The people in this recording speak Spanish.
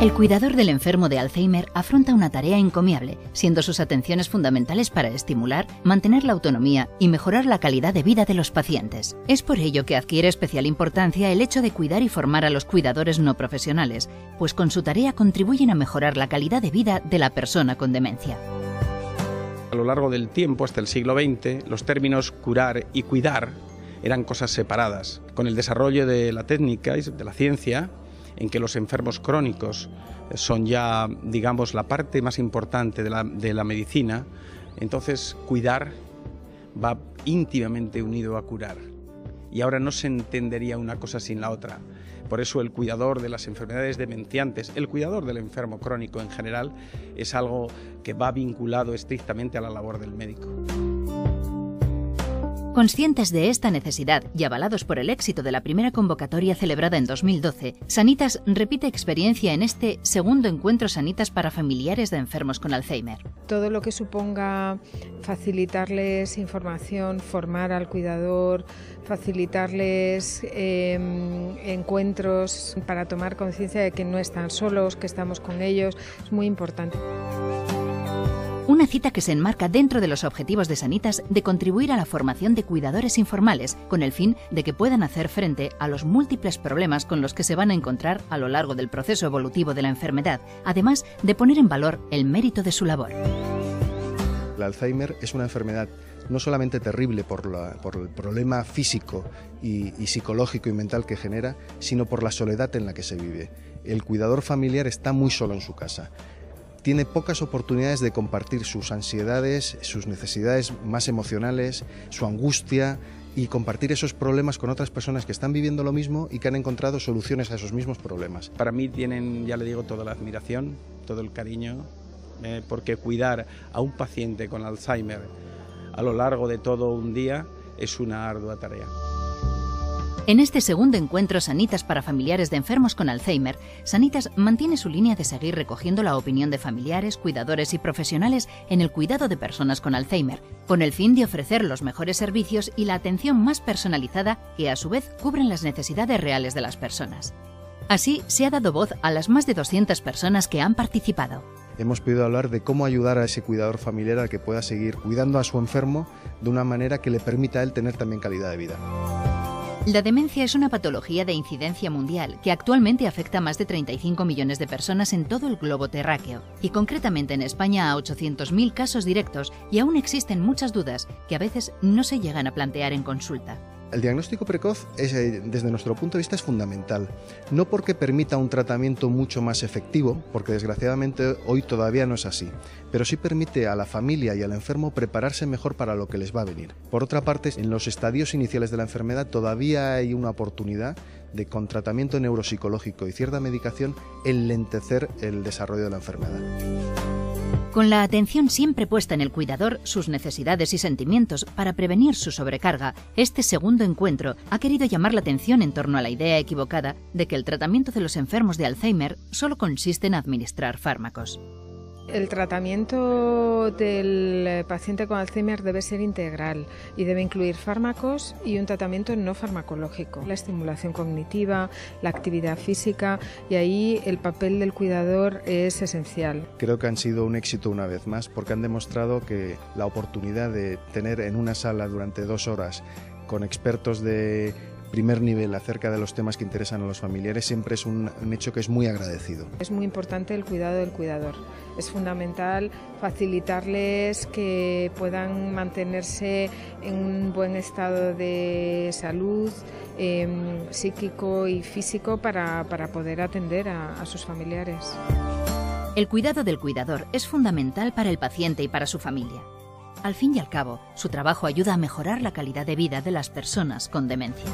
El cuidador del enfermo de Alzheimer afronta una tarea encomiable, siendo sus atenciones fundamentales para estimular, mantener la autonomía y mejorar la calidad de vida de los pacientes. Es por ello que adquiere especial importancia el hecho de cuidar y formar a los cuidadores no profesionales, pues con su tarea contribuyen a mejorar la calidad de vida de la persona con demencia. A lo largo del tiempo, hasta el siglo XX, los términos curar y cuidar eran cosas separadas. Con el desarrollo de la técnica y de la ciencia, en que los enfermos crónicos son ya, digamos, la parte más importante de la, medicina, entonces cuidar va íntimamente unido a curar. Y ahora no se entendería una cosa sin la otra. Por eso el cuidador de las enfermedades demenciantes, el cuidador del enfermo crónico en general, es algo que va vinculado estrictamente a la labor del médico. Conscientes de esta necesidad y avalados por el éxito de la primera convocatoria celebrada en 2012, Sanitas repite experiencia en este segundo encuentro Sanitas para familiares de enfermos con Alzheimer. Todo lo que suponga facilitarles información, formar al cuidador, facilitarles em, encuentros para tomar conciencia de que no están solos, que estamos con ellos, es muy importante. Una cita que se enmarca dentro de los objetivos de Sanitas de contribuir a la formación de cuidadores informales, con el fin de que puedan hacer frente a los múltiples problemas con los que se van a encontrar a lo largo del proceso evolutivo de la enfermedad, además de poner en valor el mérito de su labor. El Alzheimer es una enfermedad no solamente terrible por, el problema físico y psicológico y mental que genera, sino por la soledad en la que se vive. El cuidador familiar está muy solo en su casa tiene pocas oportunidades de compartir sus ansiedades, sus necesidades más emocionales, su angustia y compartir esos problemas con otras personas que están viviendo lo mismo y que han encontrado soluciones a esos mismos problemas. Para mí tienen, ya le digo, toda la admiración, todo el cariño, eh, porque cuidar a un paciente con Alzheimer a lo largo de todo un día es una ardua tarea. En este segundo encuentro Sanitas para familiares de enfermos con Alzheimer, Sanitas mantiene su línea de seguir recogiendo la opinión de familiares, cuidadores y profesionales en el cuidado de personas con Alzheimer, con el fin de ofrecer los mejores servicios y la atención más personalizada que a su vez cubren las necesidades reales de las personas. Así se ha dado voz a las más de 200 personas que han participado. Hemos podido hablar de cómo ayudar a ese cuidador familiar a que pueda seguir cuidando a su enfermo de una manera que le permita a él tener también calidad de vida. La demencia es una patología de incidencia mundial que actualmente afecta a más de 35 millones de personas en todo el globo terráqueo y concretamente en España a 800.000 casos directos y aún existen muchas dudas que a veces no se llegan a plantear en consulta. El diagnóstico precoz, eh, desde nuestro punto de vista, es fundamental. No porque permita un tratamiento mucho más efectivo, porque desgraciadamente hoy todavía no es así, pero sí permite a la familia y al enfermo prepararse mejor para lo que les va a venir. Por otra parte, en los estadios iniciales de la enfermedad todavía hay una oportunidad de con tratamiento neuropsicológico y cierta medicación enlentecer el desarrollo de la enfermedad. Con la atención siempre puesta en el cuidador, sus necesidades y sentimientos para prevenir su sobrecarga, este segundo encuentro ha querido llamar la atención en torno a la idea equivocada de que el tratamiento de los enfermos de Alzheimer solo consiste en administrar fármacos. El tratamiento del paciente con Alzheimer debe ser integral y debe incluir fármacos y un tratamiento no farmacológico. La estimulación cognitiva, la actividad física y ahí el papel del cuidador es esencial. Creo que han sido un éxito una vez más porque han demostrado que la oportunidad de tener en una sala durante dos horas con expertos de primer nivel acerca de los temas que interesan a los familiares siempre es un, hecho que es muy agradecido. Es muy importante el cuidado del cuidador. Es fundamental facilitarles que puedan mantenerse en un buen estado de salud em, psíquico y físico para, poder atender a sus familiares. El cuidado del cuidador es fundamental para el paciente y para su familia. Al fin y al cabo, su trabajo ayuda a mejorar la calidad de vida de las personas con demencia.